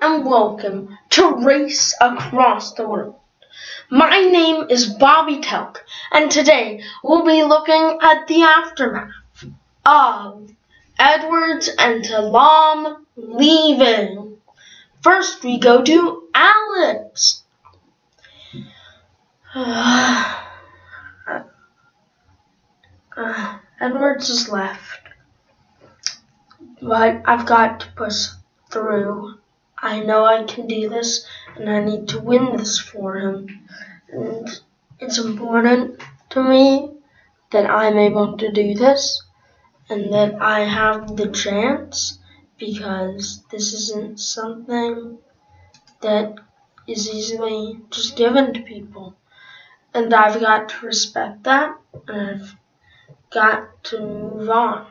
and welcome to Race Across the World. My name is Bobby Telk, and today we'll be looking at the aftermath of Edwards and Talam leaving. First, we go to Alex. Edwards is left, but I've got to push through. I know I can do this, and I need to win this for him. And it's important to me that I'm able to do this and that I have the chance because this isn't something that is easily just given to people. And I've got to respect that, and I've got to move on.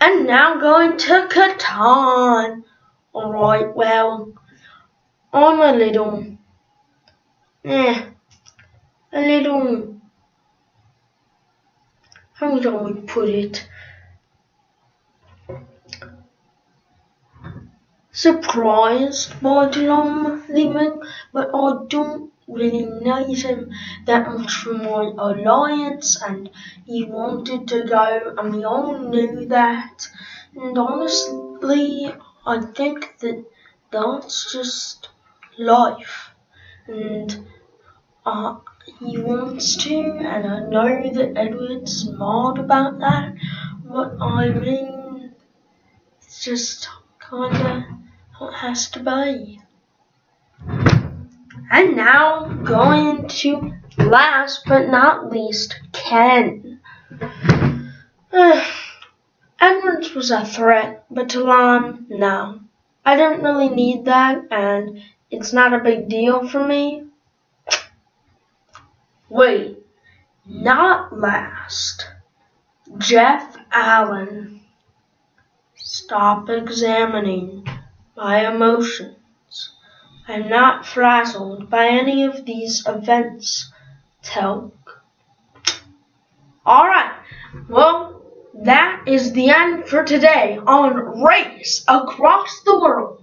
And now going to Catan. Alright, well, I'm a little, eh, a little, how do I put it? Surprised by Drum leaving, but I don't really need him that much for my alliance, and he wanted to go, and we all knew that. And honestly, I think that that's just life, and uh, he wants to, and I know that Edward's mad about that, but I mean, it's just kinda what has to be. And now going to last but not least, Ken. Edwards was a threat, but Talam, no. I don't really need that, and it's not a big deal for me. Wait, not last. Jeff Allen. Stop examining my emotions. I'm not frazzled by any of these events, Telk. Alright, well, that is the end for today on Race Across the World.